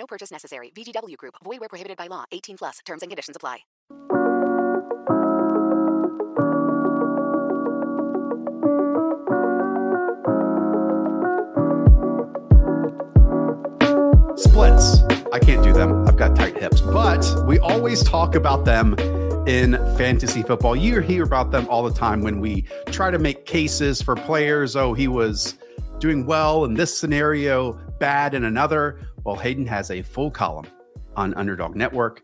No purchase necessary. VGW Group. Void where prohibited by law. 18 plus. Terms and conditions apply. Splits. I can't do them. I've got tight hips, but we always talk about them in fantasy football. You hear about them all the time when we try to make cases for players. Oh, he was doing well in this scenario, bad in another. Well, Hayden has a full column on Underdog Network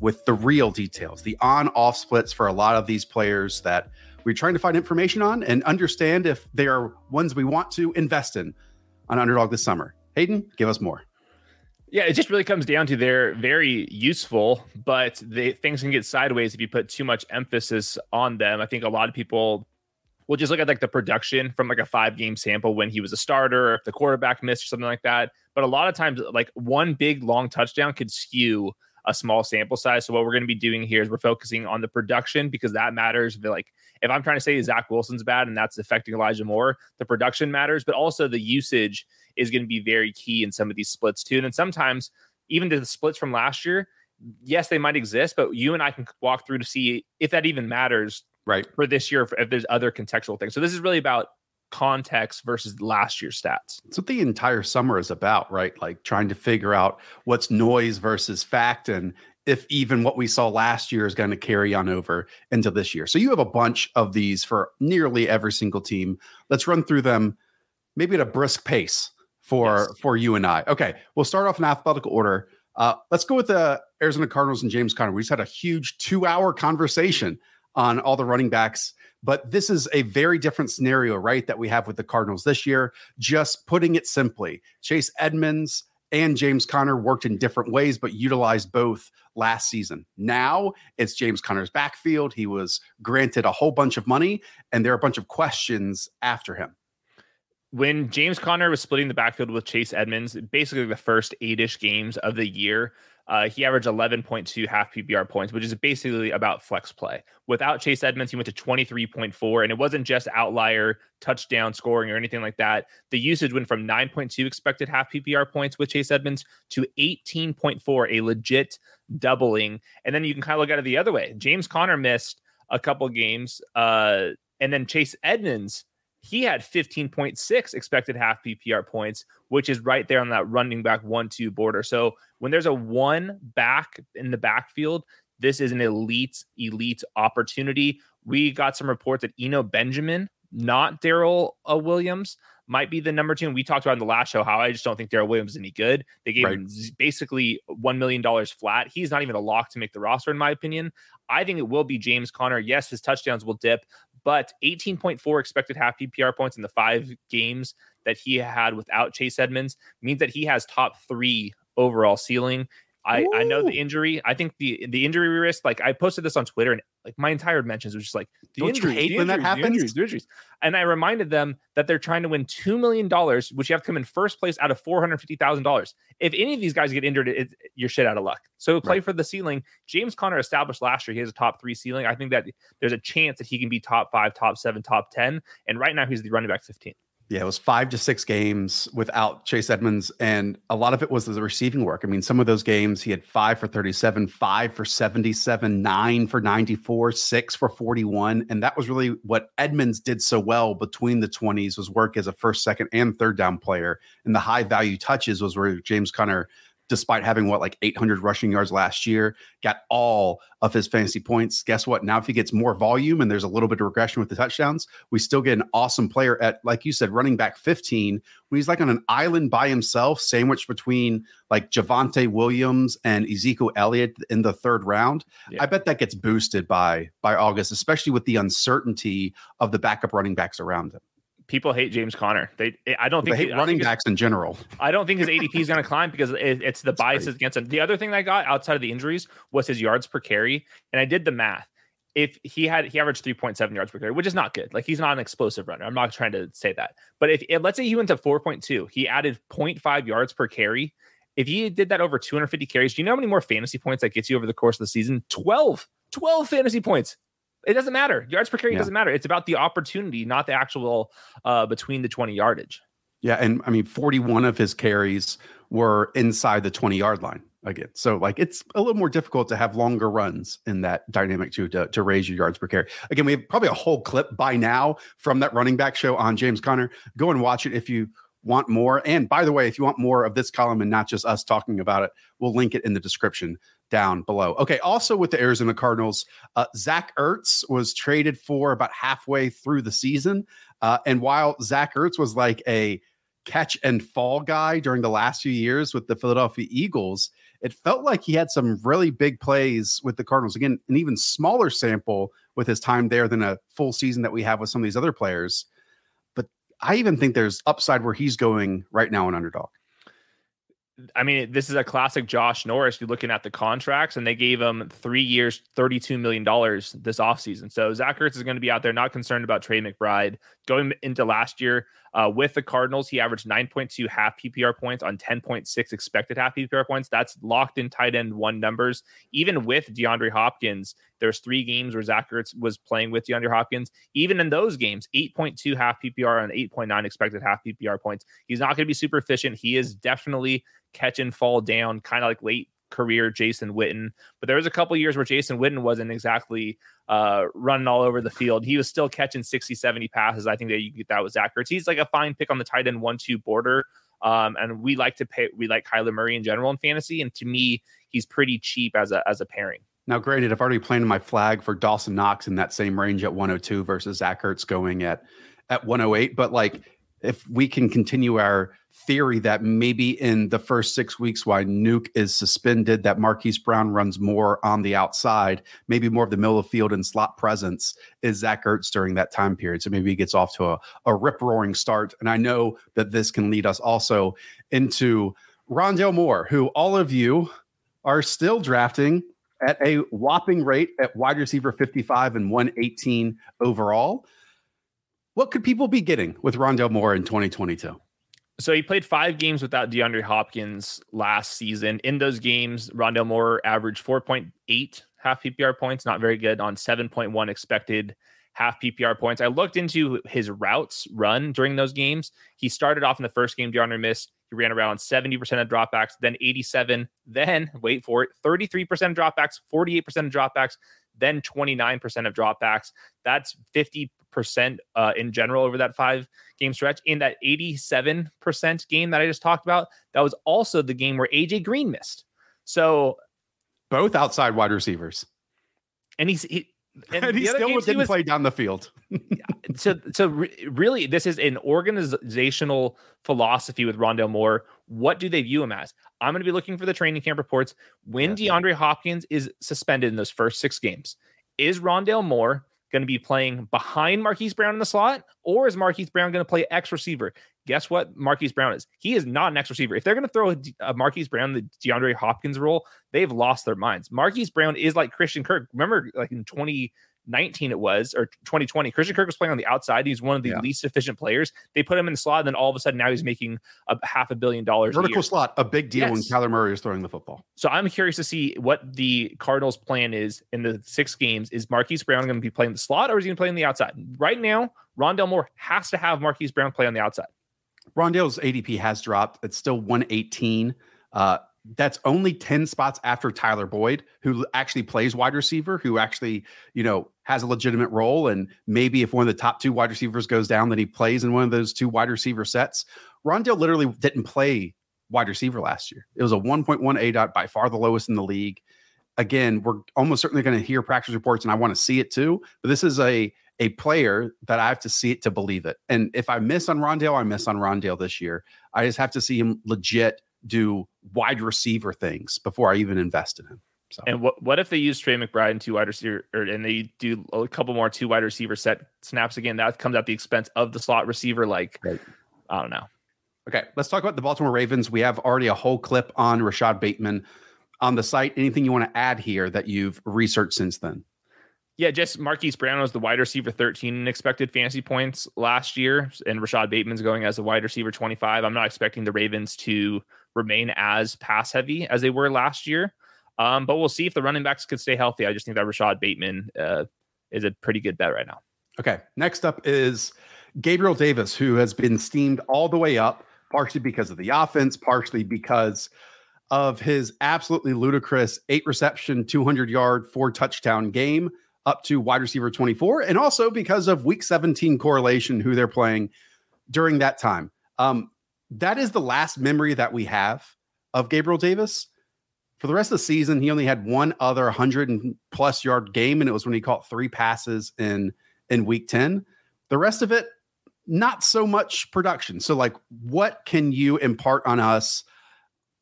with the real details, the on off splits for a lot of these players that we're trying to find information on and understand if they are ones we want to invest in on Underdog this summer. Hayden, give us more. Yeah, it just really comes down to they're very useful, but things can get sideways if you put too much emphasis on them. I think a lot of people will just look at like the production from like a five game sample when he was a starter, or if the quarterback missed or something like that. But a lot of times, like one big long touchdown could skew a small sample size. So what we're going to be doing here is we're focusing on the production because that matters. Like if I'm trying to say Zach Wilson's bad and that's affecting Elijah Moore, the production matters, but also the usage is going to be very key in some of these splits too. And sometimes even the splits from last year, yes, they might exist, but you and I can walk through to see if that even matters right for this year if there's other contextual things. So this is really about context versus last year's stats. That's what the entire summer is about, right? Like trying to figure out what's noise versus fact and if even what we saw last year is going to carry on over into this year. So you have a bunch of these for nearly every single team. Let's run through them maybe at a brisk pace for yes. for you and I. Okay, we'll start off in alphabetical order. Uh, let's go with the Arizona Cardinals and James Conner. We just had a huge two-hour conversation on all the running backs, but this is a very different scenario, right? That we have with the Cardinals this year. Just putting it simply, Chase Edmonds and James Conner worked in different ways, but utilized both last season. Now it's James Conner's backfield. He was granted a whole bunch of money, and there are a bunch of questions after him when James Conner was splitting the backfield with Chase Edmonds, basically the first eight ish games of the year, uh, he averaged 11.2 half PPR points, which is basically about flex play. Without Chase Edmonds, he went to 23.4, and it wasn't just outlier touchdown scoring or anything like that. The usage went from 9.2 expected half PPR points with Chase Edmonds to 18.4, a legit doubling. And then you can kind of look at it the other way. James Conner missed a couple games, uh, and then Chase Edmonds he had 15.6 expected half PPR points, which is right there on that running back one two border. So when there's a one back in the backfield, this is an elite, elite opportunity. We got some reports that Eno Benjamin, not Darrel uh, Williams, might be the number two. And we talked about in the last show how I just don't think Darrel Williams is any good. They gave right. him basically $1 million flat. He's not even a lock to make the roster, in my opinion. I think it will be James Conner. Yes, his touchdowns will dip, but 18.4 expected half PPR points in the five games that he had without Chase Edmonds means that he has top three overall ceiling. I, I know the injury. I think the the injury risk. Like I posted this on Twitter, and like my entire mentions was just like the Don't injuries, hate the when injuries, that happens. The injuries, the injuries. And I reminded them that they're trying to win two million dollars, which you have to come in first place out of four hundred fifty thousand dollars. If any of these guys get injured, it, you're shit out of luck. So play right. for the ceiling. James Conner established last year he has a top three ceiling. I think that there's a chance that he can be top five, top seven, top ten. And right now he's the running back fifteen. Yeah, it was five to six games without Chase Edmonds, and a lot of it was the receiving work. I mean, some of those games he had five for 37, five for 77, nine for 94, six for 41. And that was really what Edmonds did so well between the 20s was work as a first, second, and third down player. And the high value touches was where James Conner despite having what like 800 rushing yards last year, got all of his fantasy points. Guess what? Now, if he gets more volume and there's a little bit of regression with the touchdowns, we still get an awesome player at, like you said, running back 15 when he's like on an island by himself, sandwiched between like Javonte Williams and Ezekiel Elliott in the third round. Yeah. I bet that gets boosted by by August, especially with the uncertainty of the backup running backs around him people hate James Conner. They, I don't think they hate running backs in general. I don't think his ADP is going to climb because it, it's the biases against him. The other thing I got outside of the injuries was his yards per carry, and I did the math. If he had he averaged 3.7 yards per carry, which is not good. Like he's not an explosive runner. I'm not trying to say that. But if, if let's say he went to 4.2, he added 0.5 yards per carry. If he did that over 250 carries, do you know how many more fantasy points that gets you over the course of the season? 12. 12 fantasy points. It doesn't matter. Yards per carry yeah. doesn't matter. It's about the opportunity, not the actual uh, between the 20 yardage. Yeah. And I mean, 41 of his carries were inside the 20 yard line again. So like it's a little more difficult to have longer runs in that dynamic too to, to raise your yards per carry. Again, we have probably a whole clip by now from that running back show on James Conner. Go and watch it if you want more. And by the way, if you want more of this column and not just us talking about it, we'll link it in the description down below. Okay. Also with the Arizona Cardinals, uh, Zach Ertz was traded for about halfway through the season. Uh, and while Zach Ertz was like a catch and fall guy during the last few years with the Philadelphia Eagles, it felt like he had some really big plays with the Cardinals. Again, an even smaller sample with his time there than a full season that we have with some of these other players. I even think there's upside where he's going right now in underdog. I mean, this is a classic Josh Norris. You're looking at the contracts, and they gave him three years, $32 million this offseason. So Zach Ertz is going to be out there, not concerned about Trey McBride. Going into last year uh, with the Cardinals, he averaged 9.2 half PPR points on 10.6 expected half PPR points. That's locked in tight end one numbers. Even with DeAndre Hopkins, there's three games where Zach Ertz was playing with DeAndre Hopkins. Even in those games, 8.2 half PPR on 8.9 expected half PPR points. He's not going to be super efficient. He is definitely catch and fall down, kind of like late career Jason Witten. But there was a couple years where Jason Witten wasn't exactly uh, running all over the field. He was still catching 60, 70 passes. I think that you that was accurate. He's like a fine pick on the tight end one two border. Um, and we like to pay we like Kyler Murray in general in fantasy. And to me, he's pretty cheap as a as a pairing. Now, granted, I've already planted my flag for Dawson Knox in that same range at 102 versus Zach Ertz going at at 108. But like if we can continue our theory that maybe in the first six weeks why Nuke is suspended, that Marquise Brown runs more on the outside, maybe more of the middle of the field and slot presence is Zach Ertz during that time period. So maybe he gets off to a, a rip roaring start. And I know that this can lead us also into Rondale Moore, who all of you are still drafting at a whopping rate at wide receiver 55 and 118 overall. What could people be getting with Rondale Moore in 2022? So he played five games without DeAndre Hopkins last season. In those games, Rondale Moore averaged 4.8 half PPR points, not very good on 7.1 expected half PPR points. I looked into his routes run during those games. He started off in the first game, DeAndre missed. He ran around 70% of dropbacks, then 87, then wait for it, 33% of dropbacks, 48% of dropbacks, then 29% of dropbacks. That's 50 percent uh, in general over that five game stretch. In that 87% game that I just talked about, that was also the game where AJ Green missed. So both outside wide receivers. And he's he, and, and he still didn't he was, play down the field. so, so re- really, this is an organizational philosophy with Rondale Moore. What do they view him as? I'm going to be looking for the training camp reports when. DeAndre Hopkins is suspended in those first six games. Is Rondale Moore going to be playing behind Marquise Brown in the slot, or is Marquise Brown going to play X receiver? Guess what? Marquise Brown is. He is not an X receiver. If they're going to throw a, Marquise Brown the DeAndre Hopkins role, they've lost their minds. Marquise Brown is like Christian Kirk. Remember, like in 20 19 it was or 2020 christian kirk was playing on the outside he's one of the yeah. least efficient players. They put him in the slot and then all of a sudden now he's making a half a billion dollars vertical a slot a big deal yes. when Kyler Murray is throwing the football. So i'm curious to see what the cardinals plan is in the six games. Is marquise brown going to be playing the slot or is he going to play on the outside? Right now rondale moore has to have marquise brown play on the outside. Rondale's adp has dropped. It's still 118 uh that's only 10 spots after Tyler Boyd, who actually plays wide receiver, who actually, you know, has a legitimate role. And maybe if one of the top two wide receivers goes down, then he plays in one of those two wide receiver sets. Rondale literally didn't play wide receiver last year. It was a 1.1 aDOT, by far the lowest in the league. Again, we're almost certainly going to hear practice reports, and I want to see it too. But this is a a player that I have to see it to believe it. And if I miss on Rondale, I miss on Rondale this year. I just have to see him legit do wide receiver things before I even invest in him. So. And what what if they use Trey McBride and two wide receiver, or, and they do a couple more two wide receiver set snaps again? That comes at the expense of the slot receiver. Like, right. I don't know. Okay, let's talk about the Baltimore Ravens. We have already a whole clip on Rashad Bateman on the site. Anything you want to add here that you've researched since then? Yeah, just Marquise Brown was the wide receiver 13 in expected fantasy points last year, and Rashad Bateman's going as a wide receiver 25. I'm not expecting the Ravens to remain as pass heavy as they were last year, um, but we'll see if the running backs could stay healthy. I just think that Rashad Bateman uh, is a pretty good bet right now. Okay, next up is Gabriel Davis, who has been steamed all the way up, partially because of the offense, partially because of his absolutely ludicrous eight reception, 200 yard, four touchdown game up to wide receiver 24, and also because of week 17 correlation, who they're playing during that time. Um, that is the last memory that we have of Gabriel Davis. For the rest of the season, he only had one other 100 plus yard game, and it was when he caught three passes in in week 10. The rest of it, not so much production. So, like, what can you impart on us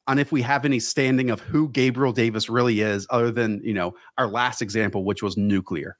on if we have any standing of who Gabriel Davis really is, other than you know our last example, which was nuclear.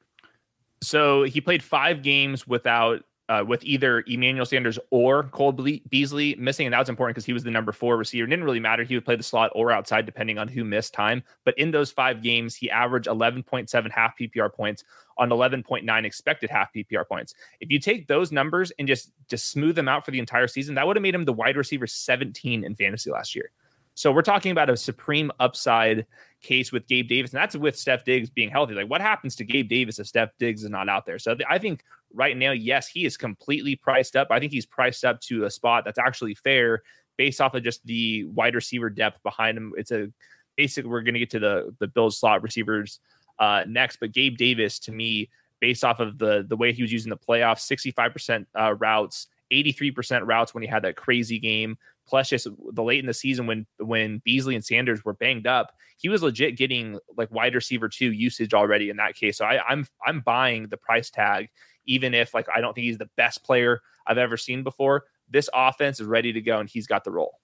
So he played five games without uh, with either Emmanuel Sanders or Cole Beasley missing, and that was important because he was the number four receiver. It didn't really matter; he would play the slot or outside depending on who missed time. But in those five games, he averaged 11.7 half PPR points on 11.9 expected half PPR points. If you take those numbers and just just smooth them out for the entire season, that would have made him the wide receiver 17 in fantasy last year. So we're talking about a supreme upside case with Gabe Davis, and that's with Steph Diggs being healthy. Like, what happens to Gabe Davis if Steph Diggs is not out there? So I think right now, yes, he is completely priced up. I think he's priced up to a spot that's actually fair based off of just the wide receiver depth behind him. It's a basically we're going to get to the the Bills slot receivers uh, next, but Gabe Davis to me, based off of the the way he was using the playoffs, sixty five percent uh, routes. 83% routes when he had that crazy game plus just the late in the season when when Beasley and Sanders were banged up, he was legit getting like wide receiver two usage already in that case. So I, I'm I'm buying the price tag, even if like I don't think he's the best player I've ever seen before. This offense is ready to go, and he's got the role.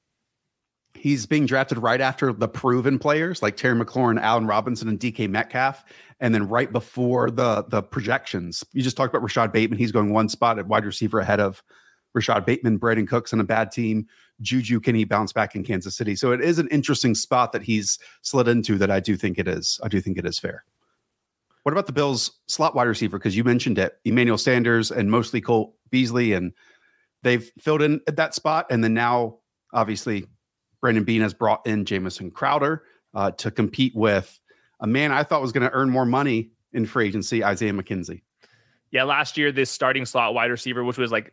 He's being drafted right after the proven players like Terry McLaurin, Allen Robinson, and DK Metcalf, and then right before the the projections. You just talked about Rashad Bateman. He's going one spot at wide receiver ahead of Rashad Bateman, Brandin Cooks on a bad team. Juju can he bounce back in Kansas City? So it is an interesting spot that he's slid into that I do think it is. I do think it is fair. What about the Bills slot wide receiver? Because you mentioned it, Emmanuel Sanders and mostly Cole Beasley, and they've filled in at that spot. And then now, obviously, Brandon Beane has brought in Jamison Crowder uh, to compete with a man I thought was going to earn more money in free agency, Isaiah McKenzie. Yeah, last year this starting slot wide receiver, which was like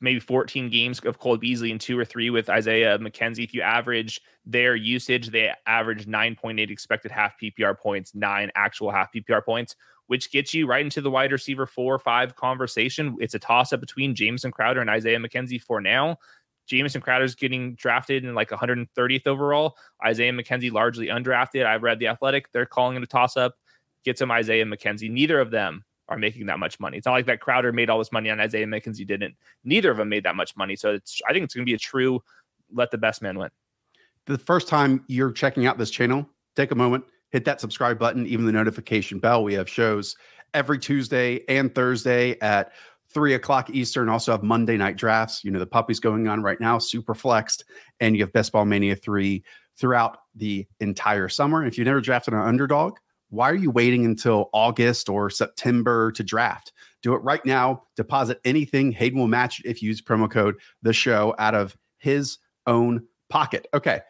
maybe 14 games of Cole Beasley and two or three with Isaiah McKenzie. If you average their usage, they average 9.8 expected half PPR points, nine actual half PPR points, which gets you right into the wide receiver four or five conversation. It's a toss up between Jamison Crowder and Isaiah McKenzie for now. Jamison Crowder's getting drafted in like 130th overall. Isaiah McKenzie largely undrafted. I've read the Athletic; they're calling it a toss up. Get some Isaiah McKenzie. Neither of them are making that much money. It's not like that Crowder made all this money on Isaiah McKenzie didn't. Neither of them made that much money. So it's I think it's going to be a true let the best man win. The first time you're checking out this channel, take a moment, hit that subscribe button, even the notification bell. We have shows every Tuesday and Thursday at three o'clock Eastern. Also have Monday night drafts. You know, the puppy's going on right now, super flexed, and you have Best Ball Mania 3 throughout the entire summer. If you've never drafted an underdog, why are you waiting until August or September to draft? Do it right now. Deposit anything. Hayden will match if you use promo code the show out of his own pocket. Okay.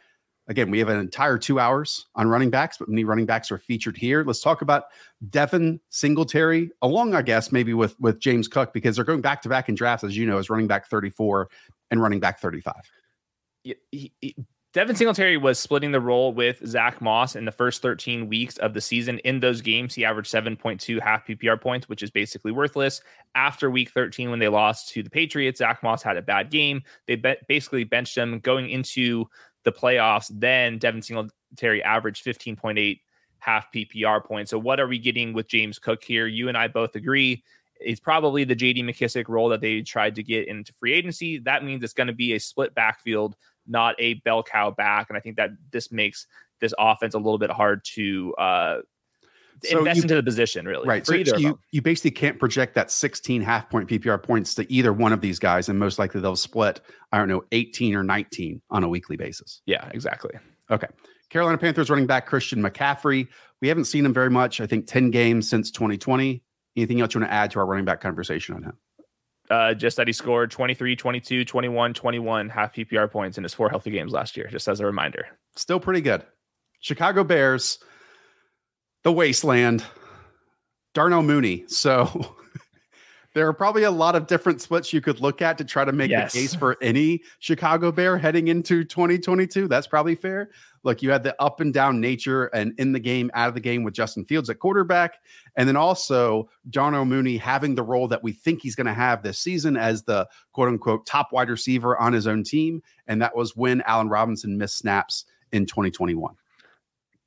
Again, we have an entire two hours on running backs, but many running backs are featured here. Let's talk about Devin Singletary, along, I guess, maybe with with James Cook, because they're going back to back in drafts, as you know, as running back 34 and running back 35. Devin Singletary was splitting the role with Zach Moss in the first 13 weeks of the season. In those games, he averaged 7.2 half PPR points, which is basically worthless. After week 13, when they lost to the Patriots, Zach Moss had a bad game. They be- basically benched him going into the playoffs. Then Devin Singletary averaged 15.8 half PPR points. So, what are we getting with James Cook here? You and I both agree. It's probably the JD McKissic role that they tried to get into free agency. That means it's going to be a split backfield not a bell cow back. And I think that this makes this offense a little bit hard to uh, so invest you, into the position, really. Right. So you, you basically can't project that 16 half point PPR points to either one of these guys. And most likely they'll split, I don't know, 18 or 19 on a weekly basis. Yeah, exactly. Okay. Carolina Panthers running back Christian McCaffrey. We haven't seen him very much. I think 10 games since 2020. Anything else you want to add to our running back conversation on him? Uh, just that he scored 23, 22, 21, 21 half PPR points in his four healthy games last year, just as a reminder. Still pretty good. Chicago Bears, the wasteland, Darnell Mooney. So there are probably a lot of different splits you could look at to try to make yes. the case for any Chicago Bear heading into 2022. That's probably fair. Look, you had the up and down nature and in the game, out of the game with Justin Fields at quarterback. And then also Darnell Mooney having the role that we think he's going to have this season as the quote unquote top wide receiver on his own team. And that was when Allen Robinson missed snaps in 2021.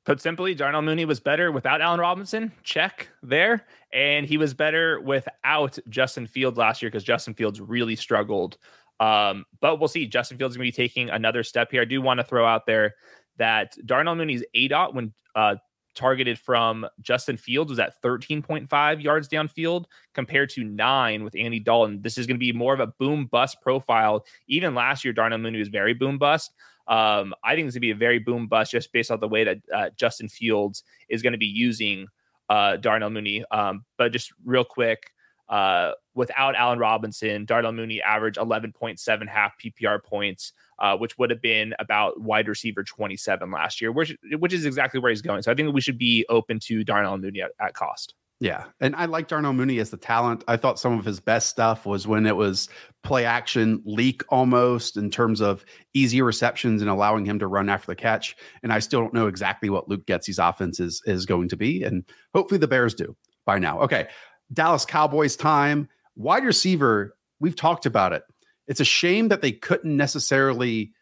Put simply, Darnell Mooney was better without Allen Robinson. Check there. And he was better without Justin Fields last year because Justin Fields really struggled. Um, but we'll see. Justin Fields going to be taking another step here. I do want to throw out there that Darnell Mooney's aDOT when uh, targeted from Justin Fields was at 13.5 yards downfield compared to nine with Andy Dalton. This is going to be more of a boom bust profile. Even last year, Darnell Mooney was very boom bust. Um, I think it's going to be a very boom bust just based on the way that uh, Justin Fields is going to be using uh, Darnell Mooney. Um, but just real quick, uh, without Allen Robinson, Darnell Mooney averaged 11.7 half PPR points, uh, which would have been about wide receiver 27 last year, which, which is exactly where he's going. So I think we should be open to Darnell Mooney at, at cost. Yeah. And I like Darnell Mooney as the talent. I thought some of his best stuff was when it was play action leak almost in terms of easy receptions and allowing him to run after the catch. And I still don't know exactly what Luke Getsy's offense is, is going to be. And hopefully the Bears do by now. Okay. Dallas Cowboys time. Wide receiver, we've talked about it. It's a shame that they couldn't necessarily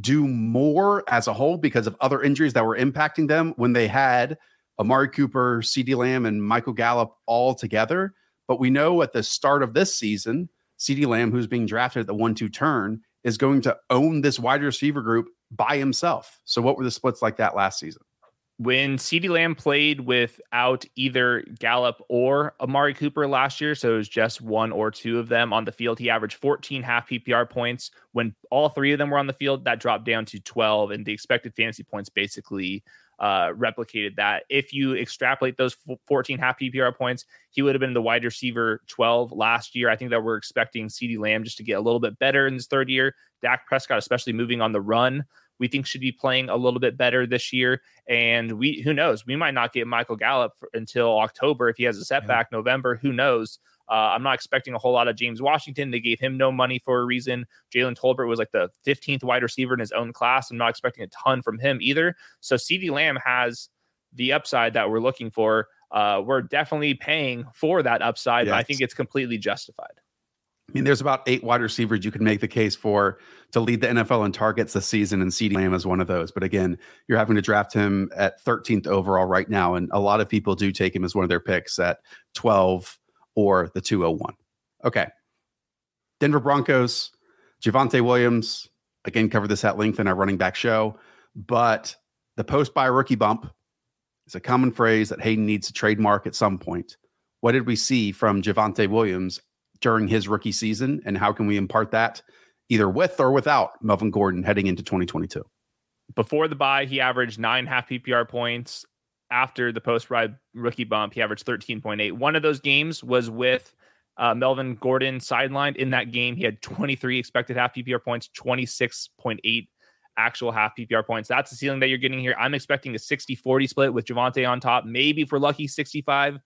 do more as a whole because of other injuries that were impacting them when they had – Amari Cooper, CeeDee Lamb, and Michael Gallup all together. But we know at the start of this season, CeeDee Lamb, who's being drafted at the one two turn, is going to own this wide receiver group by himself. So, what were the splits like that last season? When CeeDee Lamb played without either Gallup or Amari Cooper last year, so it was just one or two of them on the field, he averaged 14 half PPR points. When all three of them were on the field, that dropped down to 12, and the expected fantasy points basically uh, replicated that. If you extrapolate those 14 half PPR points, he would have been the wide receiver 12 last year. I think that we're expecting CeeDee Lamb just to get a little bit better in his third year. Dak Prescott, especially moving on the run, we think should be playing a little bit better this year. And we, who knows, we might not get Michael Gallup for, until October if he has a setback. Yeah. November, who knows? Uh, I'm not expecting a whole lot of James Washington. They gave him no money for a reason. Jalen Tolbert was like the 15th wide receiver in his own class. I'm not expecting a ton from him either. So CeeDee Lamb has the upside that we're looking for. Uh, we're definitely paying for that upside, yes. but I think it's completely justified. I mean, there's about eight wide receivers you can make the case for to lead the NFL in targets this season, and CeeDee Lamb is one of those. But again, you're having to draft him at 13th overall right now, and a lot of people do take him as one of their picks at 12, or the 201. Okay. Denver Broncos, Javonte Williams, again, covered this at length in our running back show, but the post bye rookie bump is a common phrase that Hayden needs to trademark at some point. What did we see from Javonte Williams during his rookie season, and how can we impart that either with or without Melvin Gordon heading into 2022? Before the bye, he averaged nine half PPR points, after the post ride rookie bump, he averaged 13.8. One of those games was with uh, Melvin Gordon sidelined. In that game, he had 23 expected half PPR points, 26.8 actual half PPR points. That's the ceiling that you're getting here. I'm expecting a 60 40 split with Javonte on top. Maybe for lucky, 65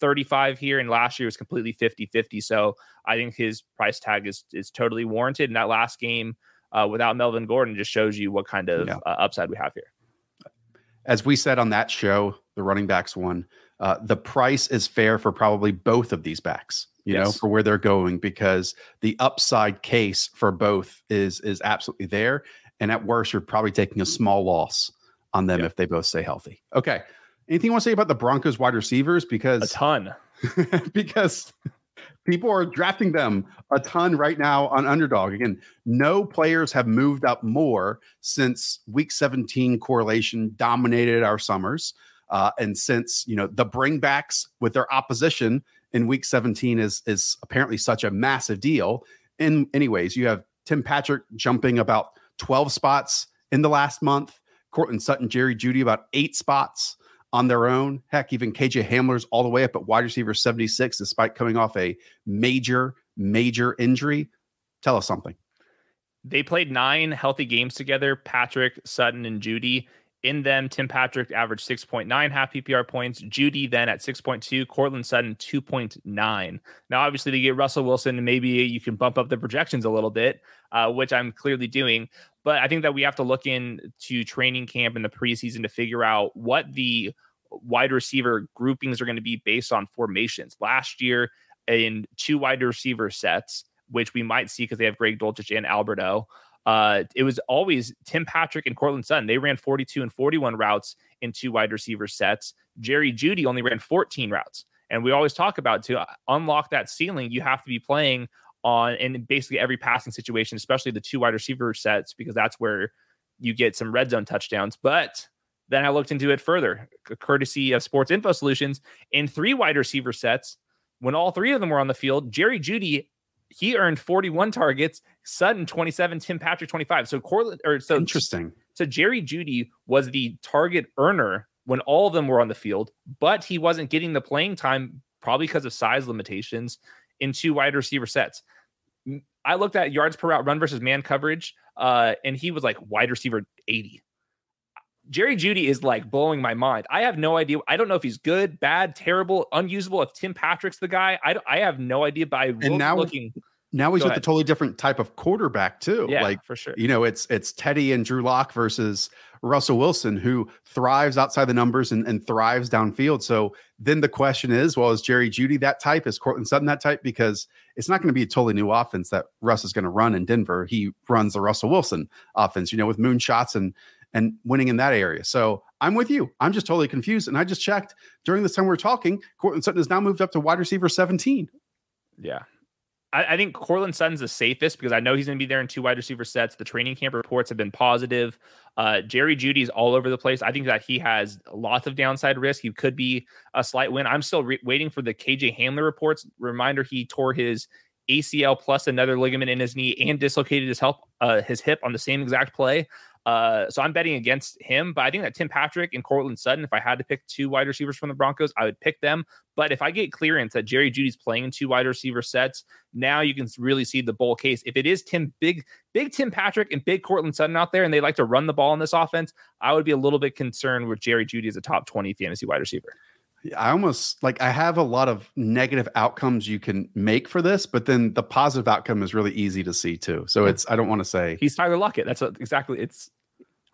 35 here. And last year was completely 50 50. So I think his price tag is, is totally warranted. In that last game, uh, without Melvin Gordon just shows you what kind of Yeah. uh, upside we have here. As we said on that show, the running backs one, uh, the price is fair for probably both of these backs, you know, for where they're going because the upside case for both is is absolutely there. And at worst, you're probably taking a small loss on them Yeah. if they both stay healthy. Okay. Anything you want to say about the Broncos wide receivers? Because a ton. because people are drafting them a ton right now on underdog. Again, no players have moved up more since week 17 correlation dominated our summers. Uh, and since you know the bringbacks with their opposition in week 17 is is apparently such a massive deal. In anyways, you have Tim Patrick jumping about 12 spots in the last month, Courtland Sutton, Jerry Jeudy about eight spots on their own. Heck, even KJ Hamler's all the way up at wide receiver 76, despite coming off a major, major injury. Tell us something. They played nine healthy games together. Patrick, Sutton, and Jeudy. In them, Tim Patrick averaged 6.9 half PPR points. Jeudy then at 6.2. Courtland Sutton 2.9. Now, obviously, they get Russell Wilson, maybe you can bump up the projections a little bit, uh, which I'm clearly doing. But I think that we have to look into training camp in the preseason to figure out what the wide receiver groupings are going to be based on formations. Last year, in two wide receiver sets, which we might see because they have Greg Dulcich and Alberto. Uh, it was always Tim Patrick and Courtland Sutton. They ran 42 and 41 routes in two wide receiver sets. Jerry Jeudy only ran 14 routes. And we always talk about to unlock that ceiling, you have to be playing on in basically every passing situation, especially the two wide receiver sets, because that's where you get some red zone touchdowns. But then I looked into it further, courtesy of Sports Info Solutions. In three wide receiver sets, when all three of them were on the field, Jerry Jeudy he earned 41 targets, Sutton 27, Tim Patrick 25. So Courtland or so Interesting. so Jerry Jeudy was the target earner when all of them were on the field, but he wasn't getting the playing time probably because of size limitations in two wide receiver sets. I looked at yards per route run versus man coverage, uh, and he was like wide receiver 80. Jerry Jeudy is like blowing my mind. I have no idea. I don't know if he's good, bad, terrible, unusable. If Tim Patrick's the guy, I, I have no idea. But I will now- looking, Now he's Go with ahead. a totally different type of quarterback, too. yeah, Like, for sure. you know, it's it's Teddy and Drew Lock versus Russell Wilson, who thrives outside the numbers and, and thrives downfield. So then the question is, well, is Jerry Jeudy that type? Is Courtland Sutton that type? Because it's not going to be a totally new offense that Russ is going to run in Denver. He runs the Russell Wilson offense, you know, with moonshots and and winning in that area. So I'm with you. I'm just totally confused. And I just checked during this time we are talking, Courtland Sutton has now moved up to wide receiver 17. Yeah. I, I think Courtland Sutton's the safest because I know he's going to be there in two wide receiver sets. The training camp reports have been positive. Uh, Jerry Jeudy's all over the place. I think that he has lots of downside risk. He could be a slight win. I'm still re- waiting for the KJ Hamler reports. Reminder: he tore his ACL plus another ligament in his knee and dislocated his help uh, his hip on the same exact play. Uh, so I'm betting against him, but I think that Tim Patrick and Courtland Sutton, if I had to pick two wide receivers from the Broncos, I would pick them. But if I get clearance that Jerry Jeudy's playing in two wide receiver sets, now you can really see the bull case. If it is Tim Big, Big Tim Patrick and Big Courtland Sutton out there, and they like to run the ball in this offense, I would be a little bit concerned with Jerry Jeudy as a top 20 fantasy wide receiver. I almost like I have a lot of negative outcomes you can make for this, but then the positive outcome is really easy to see too. So it's I don't want to say He's Tyler Lockett. That's what, exactly. It's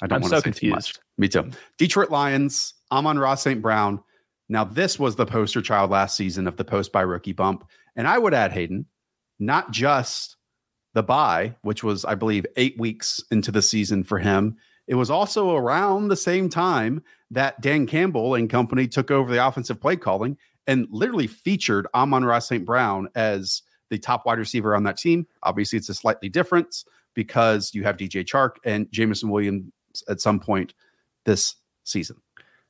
I don't I'm want so to say too much. confused. Me too. Detroit Lions, Amon-Ra St. Brown. Now, this was the poster child last season of the post bye rookie bump. And I would add, Hayden, not just the bye, which was, I believe, eight weeks into the season for him. It was also around the same time that Dan Campbell and company took over the offensive play calling and literally featured Amon-Ra St. Brown as the top wide receiver on that team. Obviously, it's a slightly difference because you have DJ Chark and Jameson Williams at some point this season.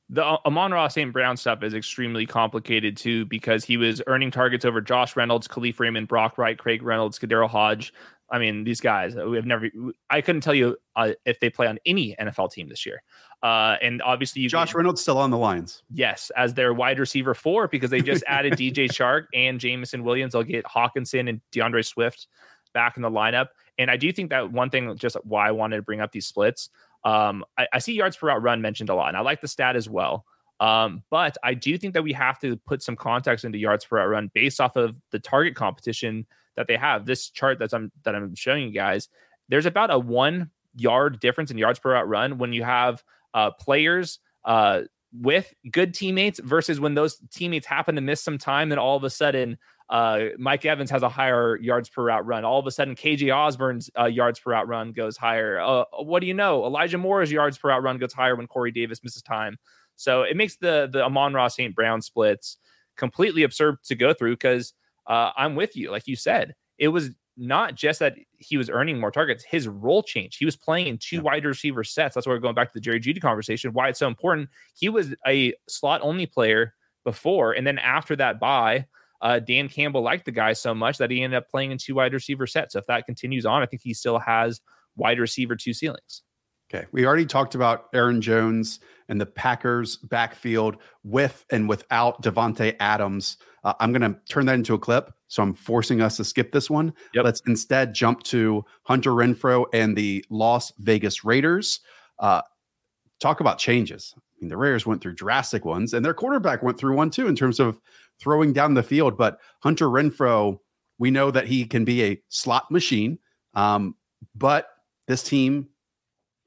the uh, Amon-Ra St. Brown stuff is extremely complicated too because he was earning targets over Josh Reynolds, Kalif Raymond, Brock Wright, Craig Reynolds, KhaDarel Hodge. I mean, these guys we have never. I couldn't tell you uh, if they play on any NFL team this year. Uh, and obviously, you Josh get- Reynolds still on the Lions. yes, as their wide receiver four because they just added DJ Chark and Jameson Williams. They'll get Hockenson and D'Andre Swift back in the lineup. And I do think that one thing, just why I wanted to bring up these splits, um, I, I see yards per route run mentioned a lot, and I like the stat as well. Um, but I do think that we have to put some context into yards per route run based off of the target competition that they have. This chart that I'm that I'm showing you guys there's about a one yard difference in yards per route run when you have uh, players uh, with good teammates versus when those teammates happen to miss some time, then all of a sudden uh, Mike Evans has a higher yards per route run. All of a sudden, KJ Osborn's uh, yards per route run goes higher. Uh, what do you know? Elijah Moore's yards per route run goes higher when Corey Davis misses time. So it makes the the Amon-Ra St. Brown splits completely absurd to go through because uh, I'm with you. Like you said, it was not just that he was earning more targets, his role changed. He was playing in two yeah. wide receiver sets. That's why we're going back to the Jerry Jeudy conversation, why it's so important. He was a slot only player before. And then after that bye, uh, Dan Campbell liked the guy so much that he ended up playing in two wide receiver sets. So if that continues on, I think he still has wide receiver two ceilings. Okay. We already talked about Aaron Jones and the Packers backfield with and without Davante Adams. Uh, I'm going to turn that into a clip. So I'm forcing us to skip this one. Yep. Let's instead jump to Hunter Renfrow and the Las Vegas Raiders. Uh, talk about changes. I mean, the Raiders went through drastic ones, and their quarterback went through one too in terms of throwing down the field. But Hunter Renfrow, we know that he can be a slot machine. Um, but this team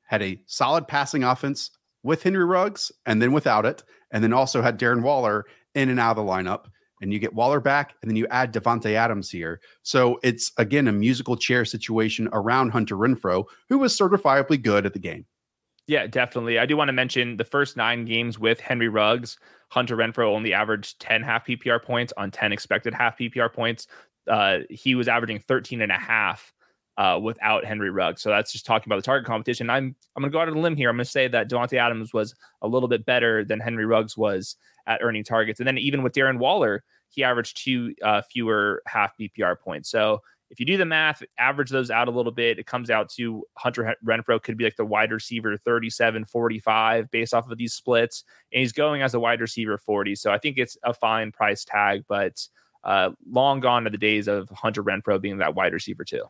had a solid passing offense with Henry Ruggs and then without it, and then also had Darren Waller in and out of the lineup. And you get Waller back, and then you add Davante Adams here. So it's again a musical chair situation around Hunter Renfrow, who was certifiably good at the game. Yeah, definitely. I do want to mention the first nine games with Henry Ruggs, Hunter Renfrow only averaged 10 half PPR points on 10 expected half PPR points. Uh, he was averaging 13 and a half uh, without Henry Ruggs. So that's just talking about the target competition. I'm I'm going to go out on a limb here. I'm going to say that Davante Adams was a little bit better than Henry Ruggs was at earning targets. And then even with Darren Waller, he averaged two uh, fewer half PPR points. So if you do the math, average those out a little bit, it comes out to Hunter Renfrow could be like the wide receiver 37, 45 based off of these splits. And he's going as a wide receiver 40. So I think it's a fine price tag, but uh, long gone are the days of Hunter Renfrow being that wide receiver too.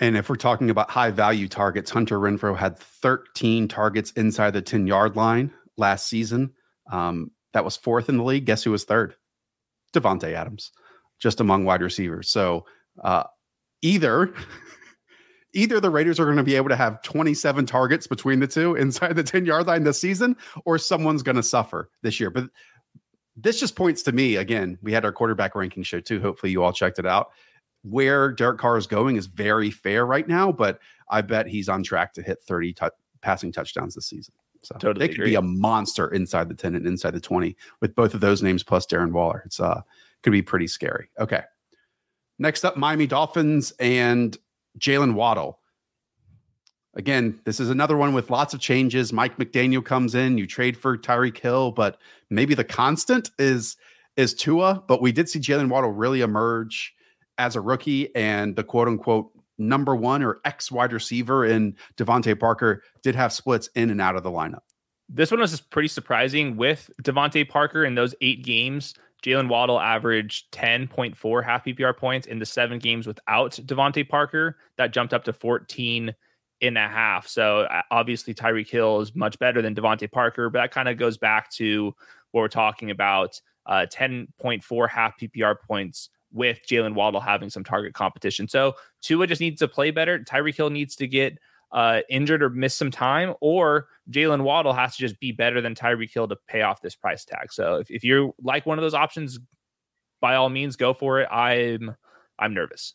And if we're talking about high value targets, Hunter Renfrow had 13 targets inside the 10 yard line last season. Um, that was fourth in the league. Guess who was third? Davante Adams, just among wide receivers. So uh, either either the Raiders are going to be able to have 27 targets between the two inside the 10 yard line this season, or someone's going to suffer this year. But this just points to me again. We had our quarterback ranking show too. Hopefully, you all checked it out where Derek Carr is going is very fair right now, but I bet he's on track to hit 30 t- passing touchdowns this season. So totally they could agree. be a monster inside the 10 and inside the 20 with both of those names plus Darren Waller. It's uh could be pretty scary. Okay. Next up, Miami Dolphins and Jaylen Waddle. Again, this is another one with lots of changes. Mike McDaniel comes in, you trade for Tyreek Hill, but maybe the constant is is Tua. But we did see Jaylen Waddle really emerge as a rookie and the quote unquote number one or X wide receiver in DeVante Parker did have splits in and out of the lineup. This one was pretty surprising with DeVante Parker in those eight games. Jaylen Waddle averaged 10.4 half PPR points in the seven games without DeVante Parker. That jumped up to 14 and a half. So obviously Tyreek Hill is much better than DeVante Parker, but that kind of goes back to what we're talking about. Uh, 10.4 half PPR points with Jaylen Waddle having some target competition. So Tua just needs to play better. Tyreek Hill needs to get uh, injured or miss some time, or Jaylen Waddle has to just be better than Tyreek Hill to pay off this price tag. So if, if you like one of those options, by all means, go for it. I'm I'm nervous.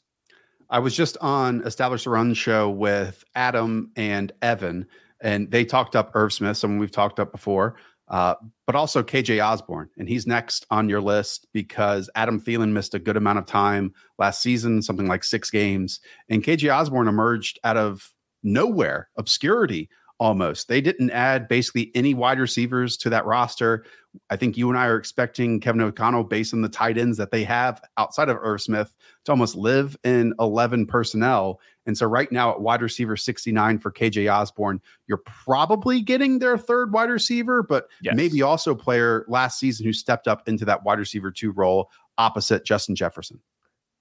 I was just on Established Run show with Adam and Evan, and they talked up Irv Smith, someone we've talked up before uh, but also KJ Osborn, And he's next on your list because Adam Thielen missed a good amount of time last season, something like six games. And KJ Osborne emerged out of nowhere, obscurity almost. They didn't add basically any wide receivers to that roster. I think you and I are expecting Kevin O'Connell, based on the tight ends that they have outside of Irv Smith, to almost live in 11 personnel. And so, right now at wide receiver 69 for KJ Osborn, you're probably getting their third wide receiver, but yes. maybe also a player last season who stepped up into that wide receiver two role opposite Justin Jefferson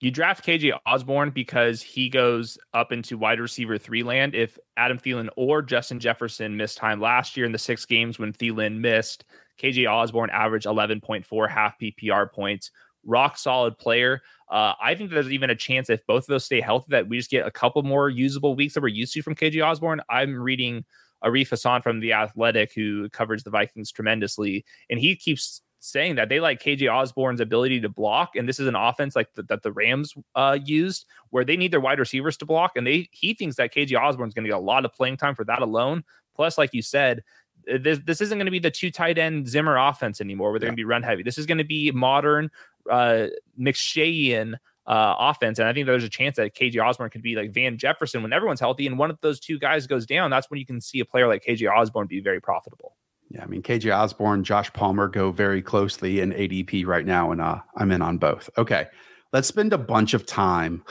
you draft KJ Osborn because he goes up into wide receiver three land. If Adam Thielen or Justin Jefferson missed time last year in the six games when Thielen missed, KJ Osborn averaged 11.4 half PPR points rock solid player. Uh, I think there's even a chance if both of those stay healthy that we just get a couple more usable weeks that we're used to from KJ Osborn. I'm reading Arif Hasan from The Athletic, who covers the Vikings tremendously, and he keeps saying that they like KJ Osborn's ability to block, and this is an offense like the, that the Rams uh, used, where they need their wide receivers to block, and they he thinks that KJ Osborn's going to get a lot of playing time for that alone. Plus, like you said, this this isn't going to be the two tight end Zimmer offense anymore, where they're yeah. going to be run heavy. This is going to be modern uh, McVayian uh, offense. And I think there's a chance that KJ Osborn could be like Van Jefferson when everyone's healthy. And one of those two guys goes down. That's when you can see a player like KJ Osborn be very profitable. Yeah, I mean KJ Osborn, Josh Palmer go very closely in ADP right now, and uh, I'm in on both. Okay, let's spend a bunch of time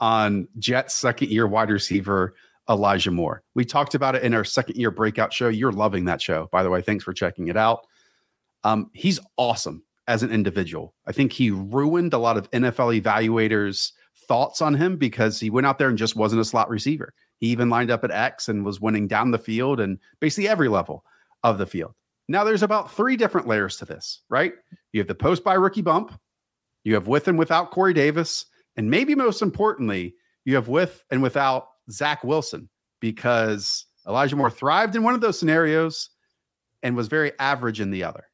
on Jets second year wide receiver Elijah Moore. We talked about it in our second year breakout show. You're loving that show, by the way. Thanks for checking it out. Um, he's awesome as an individual. I think he ruined a lot of NFL evaluators' thoughts on him because he went out there and just wasn't a slot receiver. He even lined up at X and was winning down the field and basically every level of the field. Now, there's about three different layers to this, right? You have the post bye rookie bump, you have with and without Corey Davis, and maybe most importantly, you have with and without Zach Wilson because Elijah Moore thrived in one of those scenarios and was very average in the other.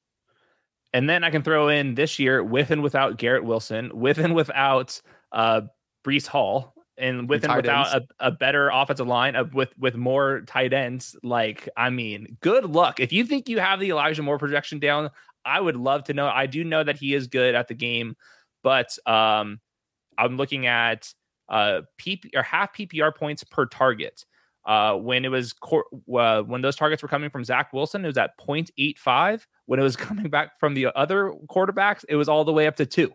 And then I can throw in this year with and without Garrett Wilson, with and without uh, Breece Hall, and with and, and without a, a, better offensive line, uh, with with more tight ends. Like, I mean, good luck. If you think you have the Elijah Moore projection down, I would love to know. I do know that he is good at the game, but um, I'm looking at uh, PP or half PPR points per target. Uh, when it was cor- uh, when those targets were coming from Zach Wilson, it was at 0.85. When it was coming back from the other quarterbacks, it was all the way up to two.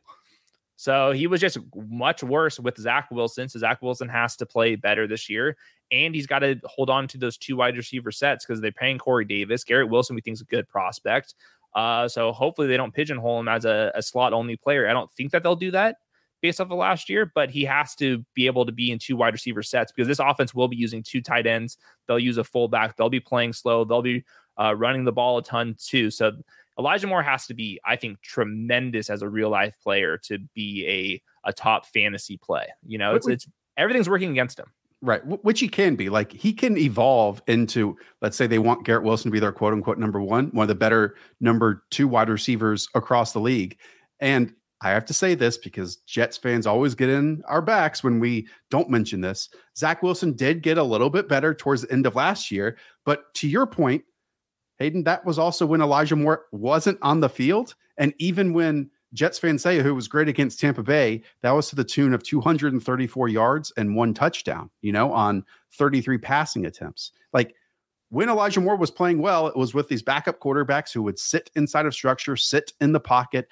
So he was just much worse with Zach Wilson. So Zach Wilson has to play better this year. And he's got to hold on to those two wide receiver sets because they're paying Corey Davis. Garrett Wilson, we think, is a good prospect. Uh, so hopefully they don't pigeonhole him as a, a slot only player. I don't think that they'll do that based off of last year, but he has to be able to be in two wide receiver sets because this offense will be using two tight ends. They'll use a fullback. They'll be playing slow. They'll be uh, running the ball a ton too. So Elijah Moore has to be, I think, tremendous as a real life player to be a a top fantasy play. You know, it's it's everything's working against him. Right, which he can be. Like he can evolve into, let's say they want Garrett Wilson to be their quote unquote number one, one of the better number two wide receivers across the league. And I have to say this because Jets fans always get in our backs when we don't mention this. Zach Wilson did get a little bit better towards the end of last year. But to your point, Hayden, that was also when Elijah Moore wasn't on the field. And even when Jets fans say who was great against Tampa Bay, that was to the tune of 234 yards and one touchdown, you know, on 33 passing attempts. Like when Elijah Moore was playing well, it was with these backup quarterbacks who would sit inside of structure, sit in the pocket,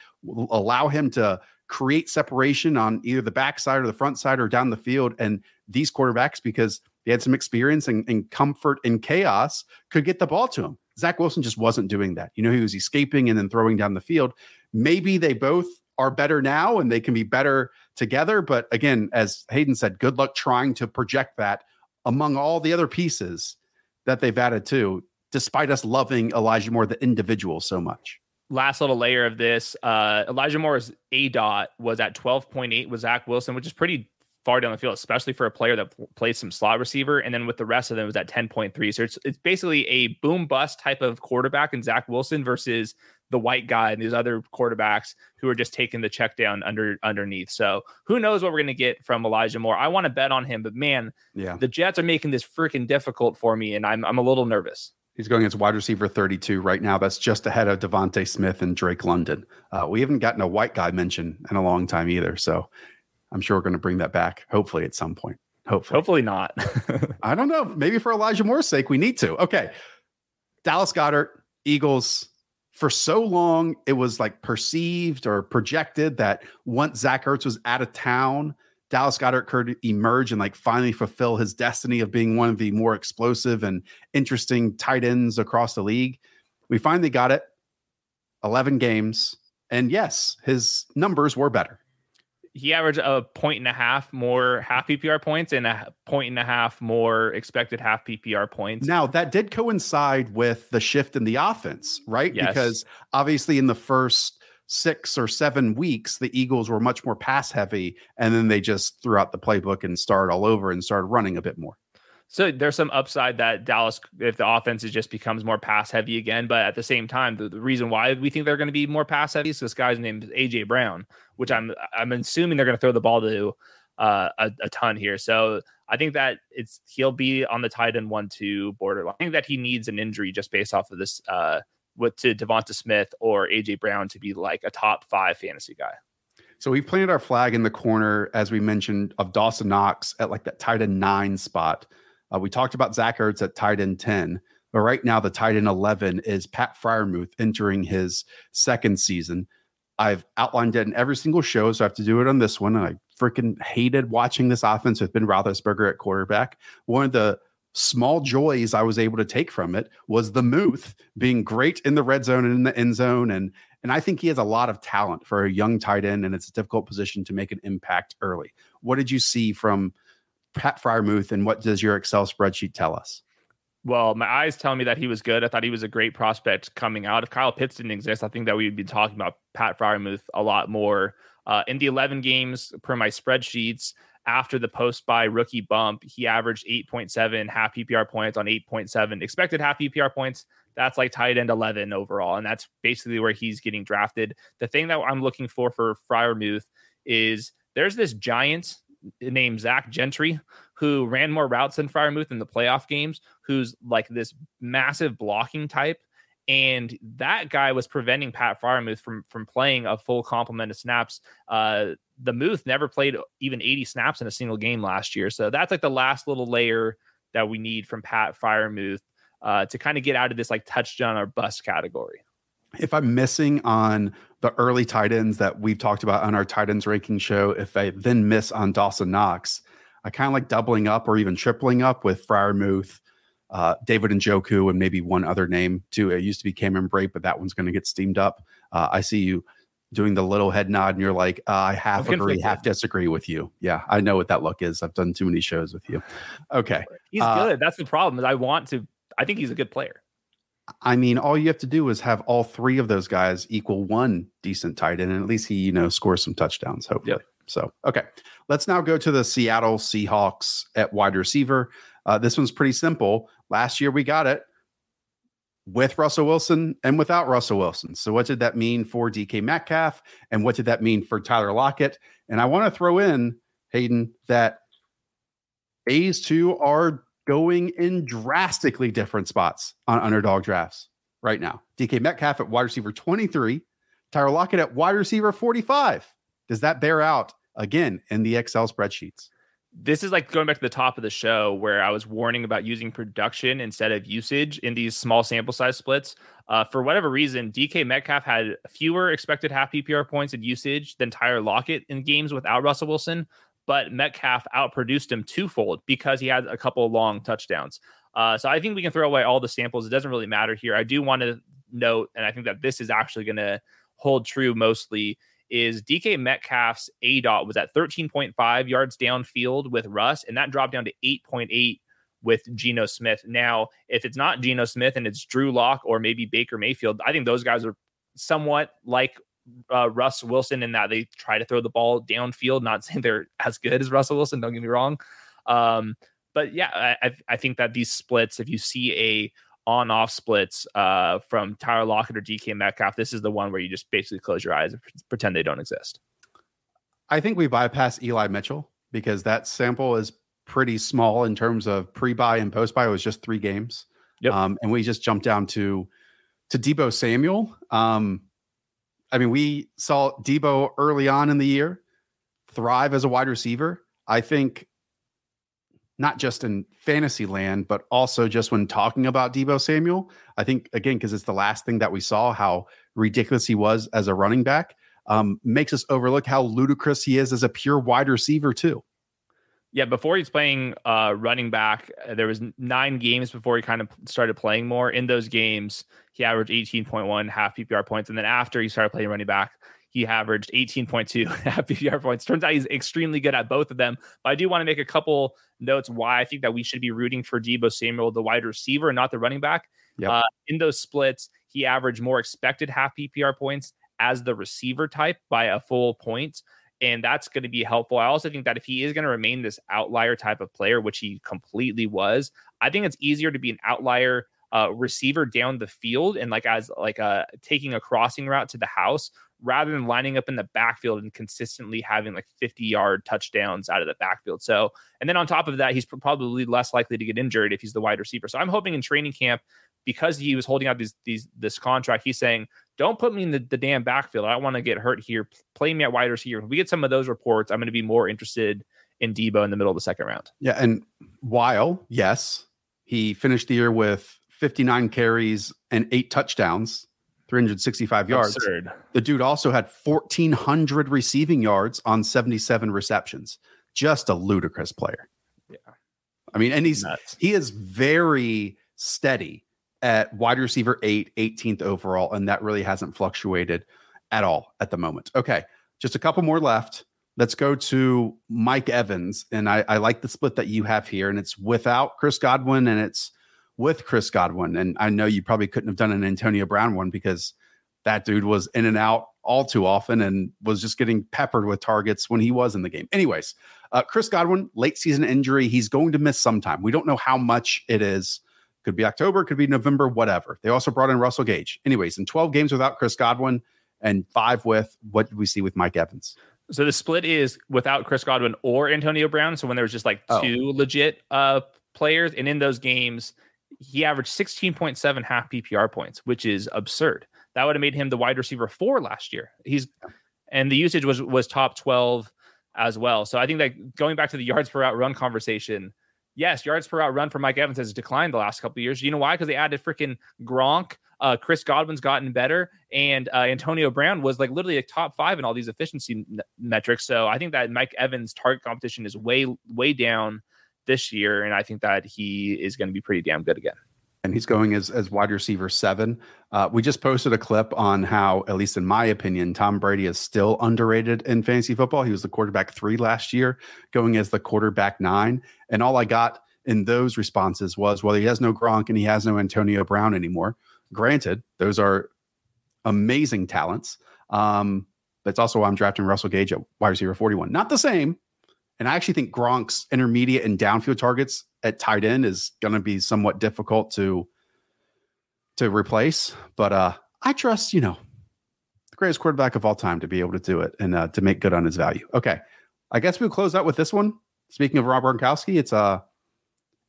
allow him to create separation on either the backside or the front side or down the field. And these quarterbacks, because they had some experience and, and comfort in chaos, could get the ball to him. Zach Wilson just wasn't doing that. You know, he was escaping and then throwing down the field. Maybe they both are better now and they can be better together. But again, as Hayden said, good luck trying to project that among all the other pieces that they've added to, despite us loving Elijah Moore, the individual, so much. Last little layer of this, uh, Elijah Moore's aDOT was at 12.8 with Zach Wilson, which is pretty far down the field, especially for a player that plays some slot receiver. And then with the rest of them, it was at 10.3. So it's, it's basically a boom bust type of quarterback in Zach Wilson versus the white guy and these other quarterbacks who are just taking the check down under underneath. So who knows what we're going to get from Elijah Moore? I want to bet on him, but man, yeah, the Jets are making this freaking difficult for me, and I'm I'm a little nervous. He's going as wide receiver 32 right now. That's just ahead of DeVonta Smith and Drake London. Uh, we haven't gotten a white guy mention in a long time either. So I'm sure we're going to bring that back, hopefully, at some point. Hopefully. Hopefully not. I don't know. Maybe for Elijah Moore's sake, we need to. Okay. Dallas Goedert, Eagles, for so long it was like perceived or projected that once Zach Ertz was out of town, Dallas Goedert could emerge and like finally fulfill his destiny of being one of the more explosive and interesting tight ends across the league. We finally got it. 11 games. And yes, his numbers were better he averaged a point and a half more half PPR points and a point and a half more expected half PPR points. Now, that did coincide with the shift in the offense, right? Yes. Because obviously, in the first six or seven weeks, the Eagles were much more pass heavy, and then they just threw out the playbook and started all over and started running a bit more. So there's some upside that Dallas, if the offense is just becomes more pass heavy again, but at the same time, the, the reason why we think they're going to be more pass heavy is this guy's name is AJ Brown, which I'm I'm assuming they're going to throw the ball to uh, a, a, ton here. So I think that it's he'll be on the tight end one two borderline. I think that he needs an injury just based off of this uh, with to DeVonta Smith or AJ Brown to be like a top five fantasy guy. So we've planted our flag in the corner, as we mentioned, of Dawson Knox at like that tight end nine spot. Uh, we talked about Zach Ertz at tight end 10, but right now the tight end 11 is Pat Freiermuth entering his second season. I've outlined it in every single show, so I have to do it on this one. And I freaking hated watching this offense with Ben Roethlisberger at quarterback. One of the small joys I was able to take from it was the Muth being great in the red zone and in the end zone. And and I think he has a lot of talent for a young tight end, and it's a difficult position to make an impact early. What did you see from Pat Freiermuth, and what does your Excel spreadsheet tell us? Well, my eyes tell me that he was good. I thought he was a great prospect coming out. If Kyle Pitts didn't exist, I think that we'd be talking about Pat Freiermuth a lot more. Uh, in the 11 games per my spreadsheets, after the post bye rookie bump, he averaged 8.7 half PPR points on 8.7 expected half PPR points. That's like tight end 11 overall. And that's basically where he's getting drafted. The thing that I'm looking for for Freiermuth is there's this giant named Zach Gentry who ran more routes than Freiermuth in the playoff games, who's like this massive blocking type. And that guy was preventing Pat Freiermuth from from playing a full complement of snaps. Uh, the Muth never played even 80 snaps in a single game last year. So that's like the last little layer that we need from Pat Freiermuth uh, to kind of get out of this like touchdown or bust category. If I'm missing on the early tight ends that we've talked about on our tight ends ranking show, if I then miss on Dawson Knox, I kind of like doubling up or even tripling up with Freiermuth, uh, David Njoku, and maybe one other name too. It used to be Cameron Brate, but that one's going to get steamed up. Uh, I see you doing the little head nod and you're like, uh, I half agree, half disagree with you. Yeah, I know what that look is. I've done too many shows with you. Okay. He's uh, good. That's the problem. Is I want to, I think he's a good player. I mean, all you have to do is have all three of those guys equal one decent tight end, and at least he, you know, scores some touchdowns, hopefully. Yep. So, okay. Let's now go to the Seattle Seahawks at wide receiver. Uh, this one's pretty simple. Last year we got it with Russell Wilson and without Russell Wilson. So, what did that mean for DK Metcalf? And what did that mean for Tyler Lockett? And I want to throw in, Hayden, that A's two are going in drastically different spots on underdog drafts right now. DK Metcalf at wide receiver 23, Tyler Lockett at wide receiver 45. Does that bear out again in the Excel spreadsheets? this is like going back to the top of the show where I was warning about using production instead of usage in these small sample size splits. Uh, for whatever reason, DK Metcalf had fewer expected half PPR points in usage than Tyler Lockett in games without Russell Wilson, but Metcalf outproduced him twofold because he had a couple long touchdowns. Uh, so I think we can throw away all the samples. It doesn't really matter here. I do want to note, and I think that this is actually going to hold true mostly is DK Metcalf's aDOT was at 13.5 yards downfield with Russ, and that dropped down to 8.8 with Geno Smith. Now, if it's not Geno Smith and it's Drew Lock or maybe Baker Mayfield, I think those guys are somewhat like uh, Russ Wilson in that they try to throw the ball downfield. Not saying they're as good as Russell Wilson, don't get me wrong. Um, but yeah, I, I think that these splits, if you see a on off splits uh, from Tyler Lockett or DK Metcalf, this is the one where you just basically close your eyes and pretend they don't exist. I think we bypass Eli Mitchell because that sample is pretty small in terms of pre bye and post bye. It was just three games. Yep. Um, and we just jumped down to to Deebo Samuel. Um, I mean, we saw Deebo early on in the year thrive as a wide receiver. I think not just in fantasy land, but also just when talking about Deebo Samuel. I think, again, because it's the last thing that we saw, how ridiculous he was as a running back, um, makes us overlook how ludicrous he is as a pure wide receiver, too. Yeah, before he's playing uh, running back, there was nine games before he kind of started playing more. In those games, he averaged 18.1 half PPR points. And then after he started playing running back, he averaged 18.2 half PPR points. Turns out he's extremely good at both of them. But I do want to make a couple notes why I think that we should be rooting for Deebo Samuel, the wide receiver, and not the running back. Yep. Uh, in those splits, he averaged more expected half PPR points as the receiver type by a full point. And that's going to be helpful. I also think that if he is going to remain this outlier type of player, which he completely was, I think it's easier to be an outlier uh, receiver down the field and like as like uh, taking a crossing route to the house rather than lining up in the backfield and consistently having like 50 yard touchdowns out of the backfield. So, and then on top of that, he's probably less likely to get injured if he's the wide receiver. So I'm hoping in training camp because he was holding out these these this contract, he's saying, "Don't put me in the, the damn backfield. I don't want to get hurt here. Play me at wide receiver." If we get some of those reports, I'm going to be more interested in Deebo in the middle of the second round. Yeah, and while yes, he finished the year with 59 carries and eight touchdowns, 365 yards. Absurd. The dude also had 1,400 receiving yards on 77 receptions. Just a ludicrous player. Yeah. I mean, and he's Nuts. he is very steady at wide receiver eight, 18th overall, and that really hasn't fluctuated at all at the moment. Okay, just a couple more left. Let's go to Mike Evans, and I, I like the split that you have here, and it's without Chris Godwin, and it's with Chris Godwin. And I know you probably couldn't have done an Antonio Brown one because that dude was in and out all too often and was just getting peppered with targets when he was in the game. Anyways, uh, Chris Godwin, late season injury. He's going to miss some time. We don't know how much it is. Could be October, could be November, whatever. They also brought in Russell Gage. Anyways, in 12 games without Chris Godwin and five with, what did we see with Mike Evans? So the split is without Chris Godwin or Antonio Brown. So when there was just like oh. two legit uh, players, and in those games, he averaged 16.7 half PPR points, which is absurd. That would have made him the wide receiver four last year. He's and the usage was was top 12 as well. So I think that going back to the yards per route run conversation, yes, yards per route run for Mike Evans has declined the last couple years. You know why? Because they added freaking Gronk. Uh, Chris Godwin's gotten better, and uh, Antonio Brown was like literally a top five in all these efficiency n- metrics. So I think that Mike Evans' target competition is way way down this year, and I think that he is going to be pretty damn good again and he's going as as wide receiver seven. Uh, we just posted a clip on how, at least in my opinion, Tom Brady is still underrated in fantasy football. He was the quarterback three last year, going as the quarterback nine, and all I got in those responses was, well, he has no Gronk and he has no Antonio Brown anymore. Granted, those are amazing talents. Um, that's also why I'm drafting Russell Gage at wide receiver 41. Not the same. And I actually think Gronk's intermediate and downfield targets at tight end is going to be somewhat difficult to to replace. But uh, I trust, you know, the greatest quarterback of all time to be able to do it and uh, to make good on his value. Okay, I guess we'll close out with this one. Speaking of Rob Gronkowski, it's uh,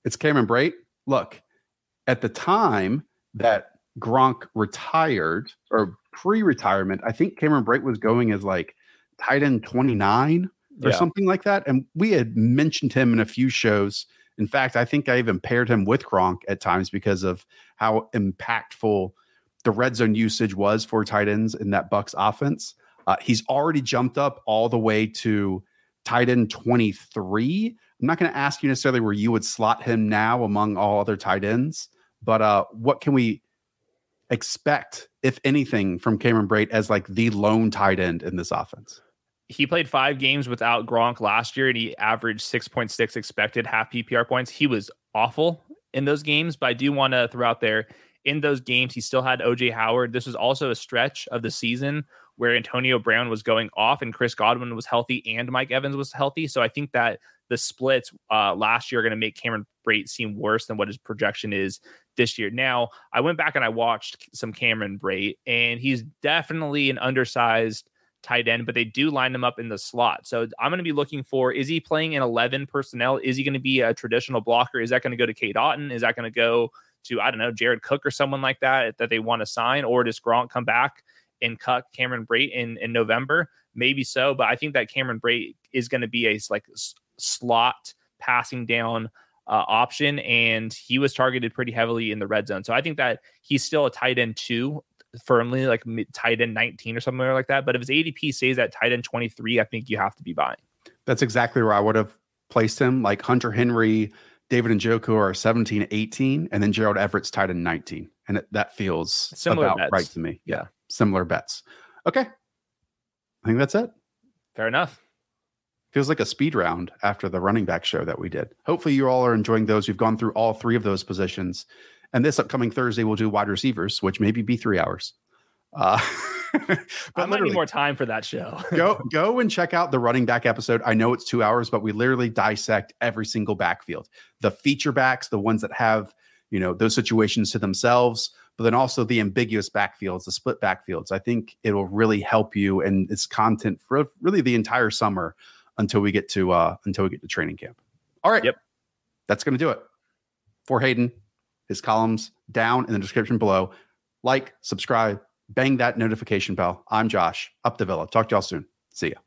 it's Cameron Brate. Look, at the time that Gronk retired or pre-retirement, I think Cameron Brate was going as like tight end 29 or yeah. something like that. And we had mentioned him in a few shows. In fact, I think I even paired him with Gronk at times because of how impactful the red zone usage was for tight ends in that Bucks offense. Uh, he's already jumped up all the way to tight end 23. I'm not going to ask you necessarily where you would slot him now among all other tight ends, but uh, what can we expect, if anything, from Cameron Brate as like the lone tight end in this offense? He played five games without Gronk last year and he averaged 6.6 expected half PPR points. He was awful in those games, but I do want to throw out there in those games, he still had OJ Howard. This was also a stretch of the season where Antonio Brown was going off and Chris Godwin was healthy and Mike Evans was healthy. So I think that the splits uh, last year are going to make Cameron Brate seem worse than what his projection is this year. Now, I went back and I watched some Cameron Brate, and he's definitely an undersized tight end, but they do line him up in the slot. So I'm going to be looking for is he playing in 11 personnel? Is he going to be a traditional blocker? Is that going to go to Cade Otton? Is that going to go to, I don't know, Jared Cook or someone like that that they want to sign? Or does Gronk come back and cut Cameron Brate in, in November? Maybe so, but I think that Cameron Brate is going to be a like slot passing down uh, option, and he was targeted pretty heavily in the red zone. So I think that he's still a tight end two firmly like tight end 19 or something like that. But if his ADP stays at tight end 23, I think you have to be buying. That's exactly where I would have placed him. Like Hunter Henry, David Njoku are 17, 18, and then Gerald Everett's tight end 19. And it, that feels similar about bets. right to me. Yeah. Similar bets. Okay. I think that's it. Fair enough. Feels like a speed round after the running back show that we did. Hopefully, you all are enjoying those. We've gone through all three of those positions. And this upcoming Thursday, we'll do wide receivers, which maybe be three hours. Uh, but I might need more time for that show. go go and check out the running back episode. I know it's two hours, but we literally dissect every single backfield. The feature backs, the ones that have you know those situations to themselves, but then also the ambiguous backfields, the split backfields. I think it will really help you and its content for really the entire summer until we get to uh until we get to training camp. All right. Yep. That's going to do it for Hayden. His columns down in the description below. Like, subscribe, bang that notification bell. I'm Josh, up the villa. Talk to y'all soon. See ya.